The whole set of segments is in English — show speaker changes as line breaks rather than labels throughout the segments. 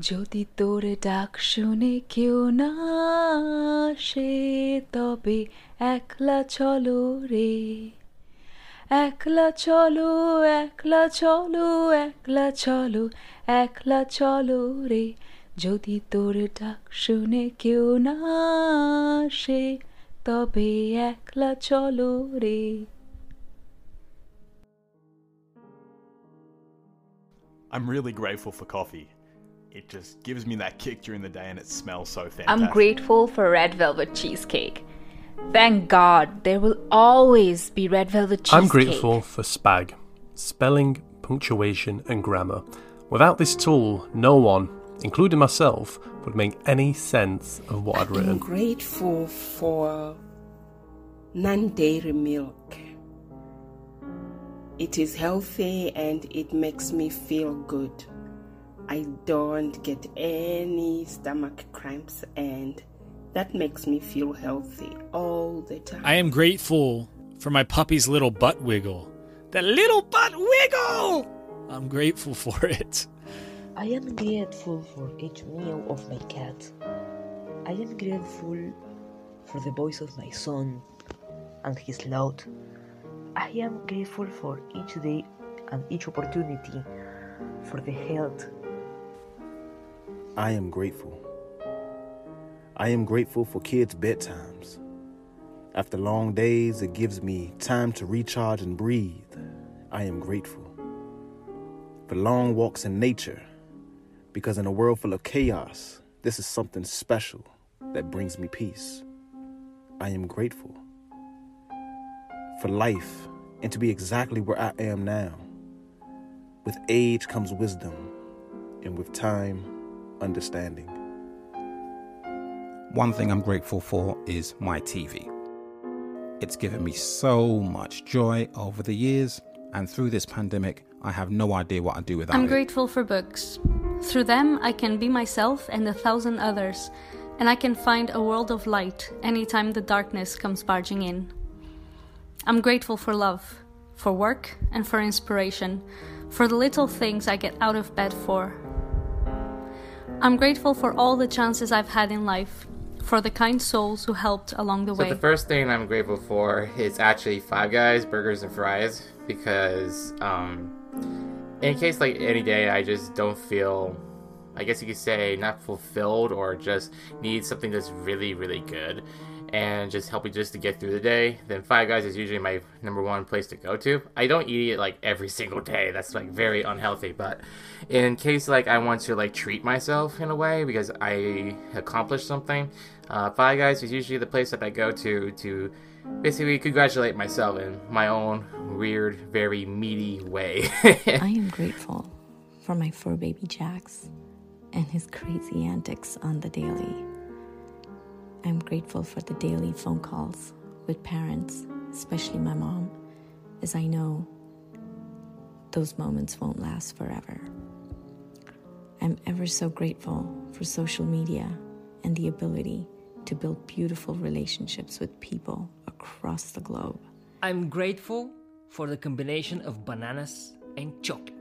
যদি তোর ডাক শুনে কেউ না আসে, তবে একলা চলো রে। একলা চলো একলা চলো একলা চলো একলা চলো রে। যদি তোর ডাক শুনে কেউ না আসে, তবে একলা চলো রে।
I'm really grateful for coffee. It just gives me that kick during the day and it smells so fantastic.
I'm grateful for red velvet cheesecake. Thank God there will always be red velvet cheesecake.
I'm grateful for SPAG, spelling, punctuation, and grammar. Without this tool, no one, including myself, would make any sense of what I'd written.
I'm
written.
grateful for non dairy milk. It is healthy and it makes me feel good. I don't get any stomach cramps and that makes me feel healthy all the time.
I am grateful for my puppy's little butt wiggle. That little butt wiggle! I'm grateful for it.
I am grateful for each meal of my cat. I am grateful for the voice of my son and his loud. I am grateful for each day and each opportunity for the health.
I am grateful. I am grateful for kids' bedtimes. After long days, it gives me time to recharge and breathe. I am grateful. For long walks in nature, because in a world full of chaos, this is something special that brings me peace. I am grateful. For life, and to be exactly where I am now. With age comes wisdom, and with time, understanding.
One thing I'm grateful for is my TV. It's given me so much joy over the years, and through this pandemic, I have no idea what I'd do without it.
I'm
it.
grateful for books. Through them, I can be myself and a thousand others, and I can find a world of light anytime the darkness comes barging in. I'm grateful for love, for work, and for inspiration, for the little things I get out of bed for. I'm grateful for all the chances I've had in life, for the kind souls who helped along the
So
way.
the first thing I'm grateful for is actually Five Guys burgers and fries because um, in case like any day I just don't feel, I guess you could say not fulfilled or just need something that's really really good and just help me just to get through the day, then Five Guys is usually my number one place to go to. I don't eat it like every single day. That's like very unhealthy, but in case like I want to like treat myself in a way because I accomplished something, uh, Five Guys is usually the place that I go to to basically congratulate myself in my own weird, very meaty way.
I am grateful for my fur baby Jax and his crazy antics on the daily. I'm grateful for the daily phone calls with parents, especially my mom, as I know those moments won't last forever. I'm ever so grateful for social media and the ability to build beautiful relationships with people across the globe.
I'm grateful for the combination of bananas and chocolate.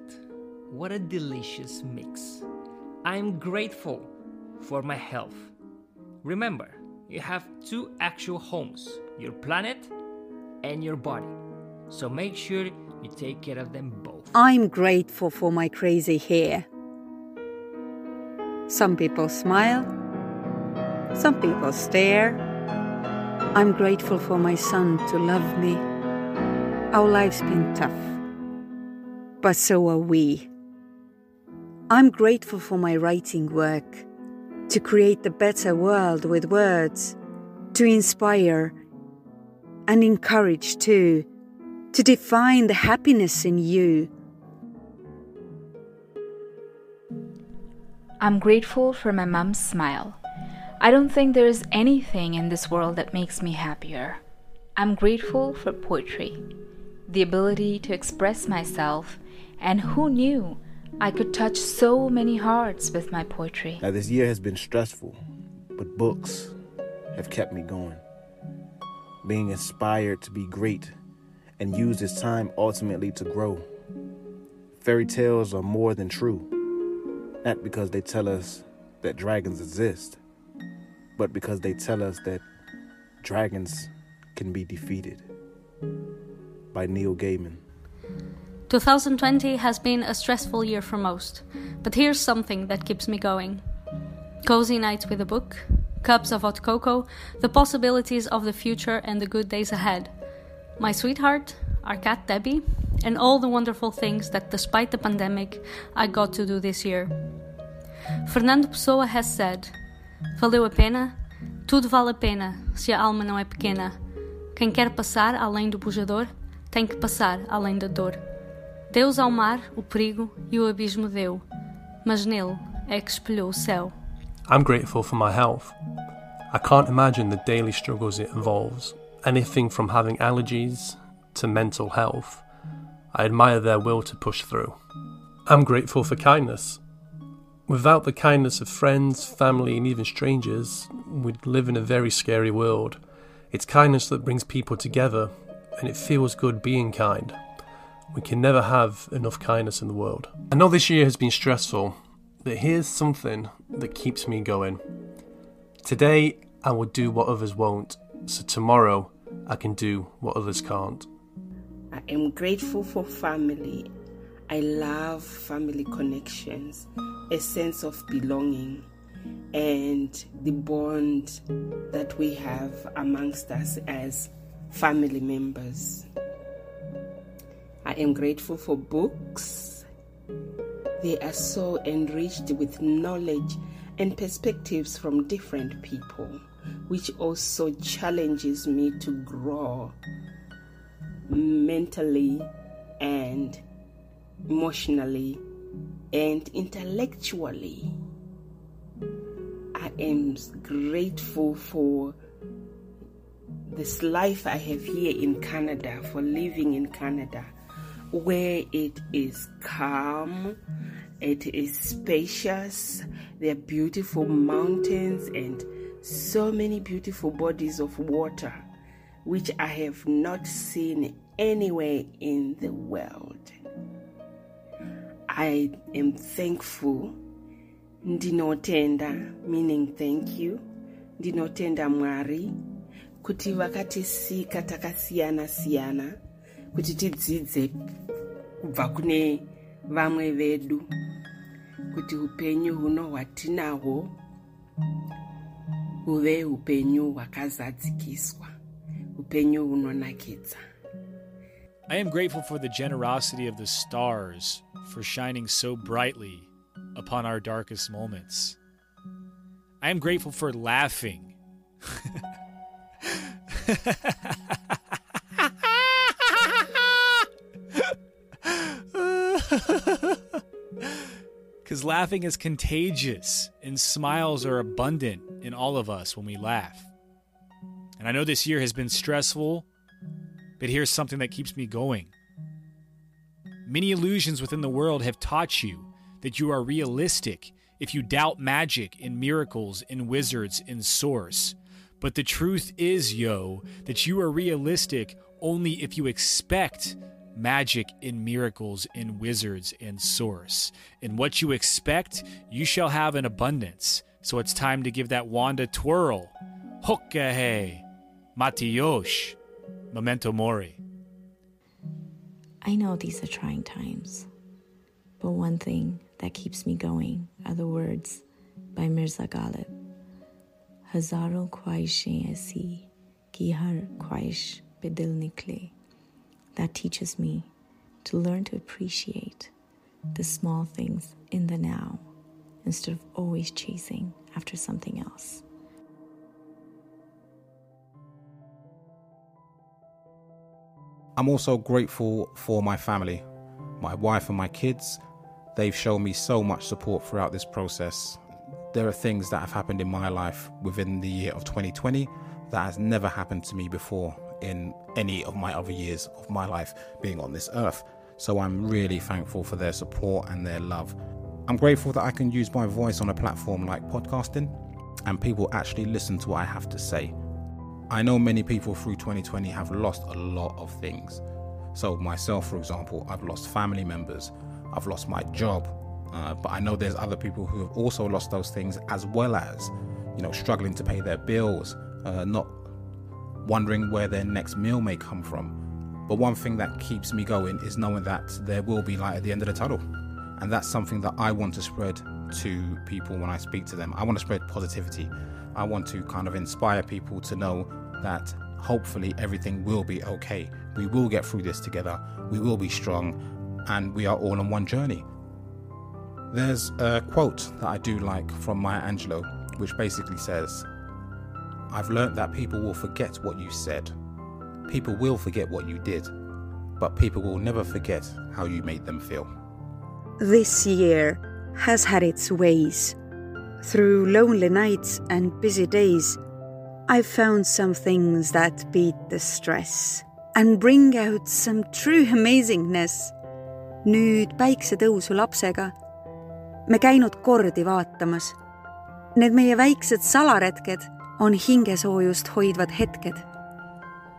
What a delicious mix. I'm grateful for my health. Remember, you have two actual homes your planet and your body. So make sure you take care of them both.
I'm grateful for my crazy hair. Some people smile, some people stare. I'm grateful for my son to love me. Our life's been tough, but so are we. I'm grateful for my writing work to create the better world with words, to inspire and encourage too, to define the happiness in you.
I'm grateful for my mom's smile. I don't think there is anything in this world that makes me happier. I'm grateful for poetry, the ability to express myself, and who knew I could touch so many hearts with my poetry.
Now, this year has been stressful, but books have kept me going. Being inspired to be great and use this time ultimately to grow. Fairy tales are more than true. Not because they tell us that dragons exist, but because they tell us that dragons can be defeated. By Neil Gaiman.
2020 has been a stressful year for most, but here's something that keeps me going cozy nights with a book, cups of hot cocoa, the possibilities of the future and the good days ahead. My sweetheart, our cat Debbie, and all the wonderful things that, despite the pandemic, I got to do this year. Fernando Pessoa has said: Valeu a pena? Tudo vale a pena se a alma não é pequena. Quem quer passar além do Bojador tem que passar além da dor. Deus ao mar o perigo e o abismo deu, mas nele é que espelhou o céu.
I'm grateful for my health. I can't imagine the daily struggles it involves. Anything from having allergies to mental health. I admire their will to push through. I'm grateful for kindness. Without the kindness of friends, family, and even strangers, we'd live in a very scary world. It's kindness that brings people together, and it feels good being kind. We can never have enough kindness in the world. I know this year has been stressful, but here's something that keeps me going. Today, I will do what others won't, so tomorrow, I can do what others can't.
I am grateful for family. I love family connections, a sense of belonging, and the bond that we have amongst us as family members. I am grateful for books. They are so enriched with knowledge and perspectives from different people, which also challenges me to grow mentally and emotionally and intellectually. I am grateful for this life I have here in Canada, for living in Canada, where it is calm, it is spacious, there are beautiful mountains and so many beautiful bodies of water, which I have not seen anywhere in the world. I am thankful. Ndinotenda, meaning thank you. Ndinotenda Mwari kuti vakatisika takasiyana siyana kuti tidzidze kubva kune vamwe vedu kuti upenyu huno hwatinahwo huve upenyu hwakazadzikiswa upenyu hunonakidza
I am grateful for the generosity of the stars for shining so brightly upon our darkest moments. I am grateful for laughing. Because laughing is contagious and smiles are abundant in all of us when we laugh. And I know this year has been stressful, but here's something that keeps me going. Many illusions within the world have taught you that you are realistic if you doubt magic and miracles and wizards and source. But the truth is, yo, that you are realistic only if you expect magic in miracles in wizards and source. And what you expect, you shall have in abundance. So it's time to give that wand a twirl. Hokahe, Matiyosh, Memento Mori.
I know these are trying times, but one thing that keeps me going are the words by Mirza Ghalib. Hazaron ख्वाहिशें ऐसी कि हर ख्वाहिश पे दिल निकले. that teaches me to learn to appreciate the small things in the now instead of always chasing after something else.
I'm also grateful for my family, my wife and my kids. They've shown me so much support throughout this process. There are things that have happened in my life within the year of 2020 that has never happened to me before in any of my other years of my life being on this earth. So I'm really thankful for their support and their love. I'm grateful that I can use my voice on a platform like podcasting and people actually listen to what I have to say. I know many people through 2020 have lost a lot of things. So, myself, for example, I've lost family members, I've lost my job, Uh, but I know there's other people who have also lost those things as well as, you know, struggling to pay their bills, uh, not wondering where their next meal may come from. But one thing that keeps me going is knowing that there will be light at the end of the tunnel. And that's something that I want to spread to people when I speak to them. I want to spread positivity. I want to kind of inspire people to know that hopefully everything will be okay. We will get through this together. We will be strong and we are all on one journey. There's a quote that I do like from Maya Angelou, which basically says, I've learnt that people will forget what you said. People will forget what you did, but people will never forget how you made them feel.
This year has had its ways. Through lonely nights and busy days, I've found some things that beat the stress and bring out some true amazingness. nüüd päiksetõusu lapsega me käinud kordi vaatamas. Need meie väiksed salaretked on hingesoojust hoidvad hetked.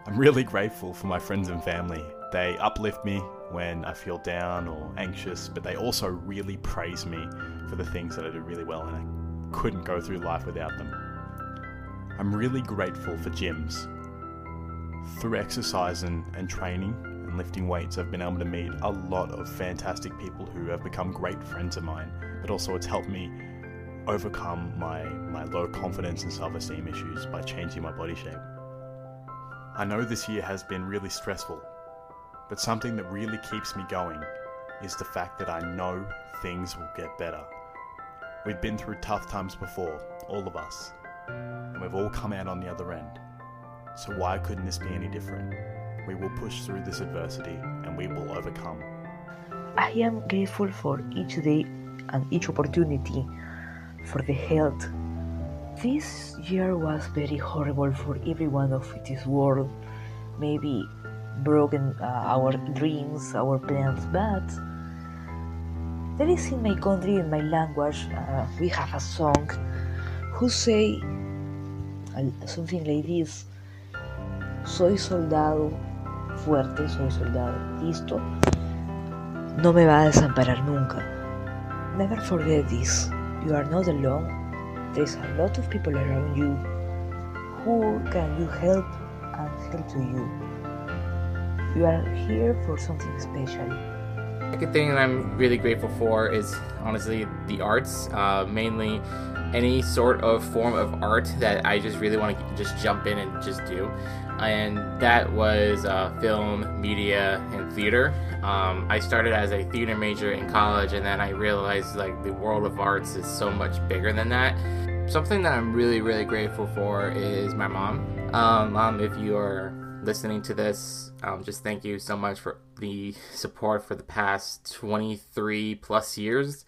I'm really grateful for my friends and family. They uplift me when I feel down or anxious, but they also really praise me for the things that I do really well, and I couldn't go through life without them. I'm really grateful for gyms. Through exercise and, and training and lifting weights, I've been able to meet a lot of fantastic people who have become great friends of mine, but also it's helped me overcome my, my low confidence and self esteem issues by changing my body shape. I know this year has been really stressful, but something that really keeps me going is the fact that I know things will get better. We've been through tough times before, all of us, and we've all come out on the other end. So why couldn't this be any different? We will push through this adversity and we will overcome.
I am grateful for each day and each opportunity for the health. This year was very horrible for everyone of this world. Maybe broken uh, our dreams, our plans, but there is in my country, in my language, uh, we have a song who say uh, something like this: Soy soldado fuerte, soy soldado listo. No me va a desamparar nunca. Never forget this. You are not alone. There is a lot of people around you. Who can you help and help to you? You are here for something special.
Second thing that I'm really grateful for is honestly the arts, uh, mainly any sort of form of art that I just really want to just jump in and just do. And that was uh, film, media, and theater. Um, I started as a theater major in college, and then I realized like the world of arts is so much bigger than that. Something that I'm really, really grateful for is my mom. Um, mom, if you are listening to this, um, just thank you so much for the support for the past 23 plus years.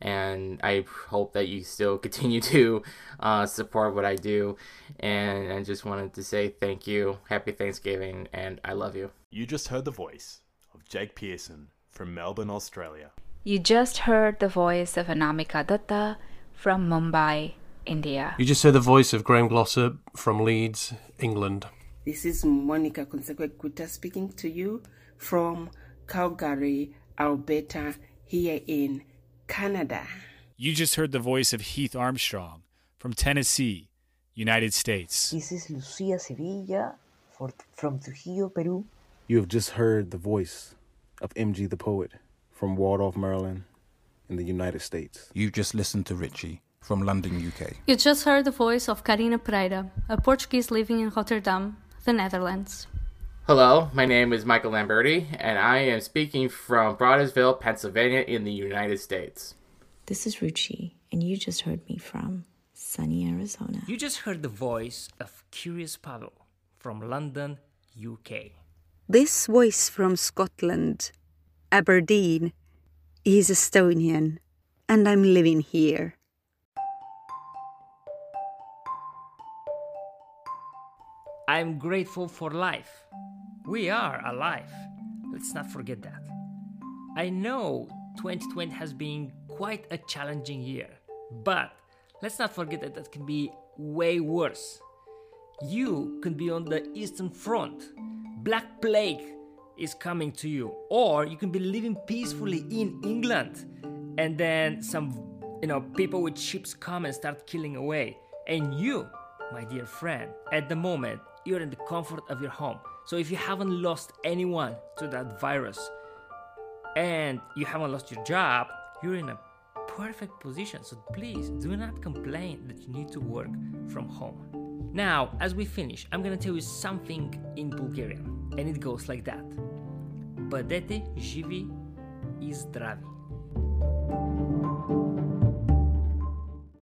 And I hope that you still continue to uh, support what I do. And I just wanted to say thank you, happy Thanksgiving, and I love you.
You just heard the voice of Jake Pearson from Melbourne, Australia.
You just heard the voice of Anamika Dutta from Mumbai, India.
You just heard the voice of Graham Glossop from Leeds, England.
This is Monica Kunzekweguta speaking to you from Calgary, Alberta, here in Canada.
You just heard the voice of Heath Armstrong from Tennessee, United States.
This is Lucia Sevilla for, from Trujillo, Peru.
You have just heard the voice of MG the Poet from Waldorf, Maryland, in the United States.
You've just listened to Richie from London, UK.
You just heard the voice of Karina Pereira, a Portuguese living in Rotterdam, the Netherlands.
Hello, my name is Michael Lamberti, and I am speaking from Brodheadsville, Pennsylvania, in the United States.
This is Ruchi, and you just heard me from sunny Arizona.
You just heard the voice of Curious Pavel from London, UK.
This voice from Scotland, Aberdeen, is Estonian, and I'm living here.
I'm grateful for life. We are alive. Let's not forget that. I know 2020 has been quite a challenging year, but let's not forget that that can be way worse. You could be on the Eastern Front. Black Plague is coming to you, or you can be living peacefully in England and then some you know people with ships come and start killing away and you my dear friend at the moment you're in the comfort of your home so if you haven't lost anyone to that virus and you haven't lost your job you're in a perfect position so please do not complain that you need to work from home now as we finish i'm going to tell you something in bulgarian and it goes like that Бъдете живи и здрави!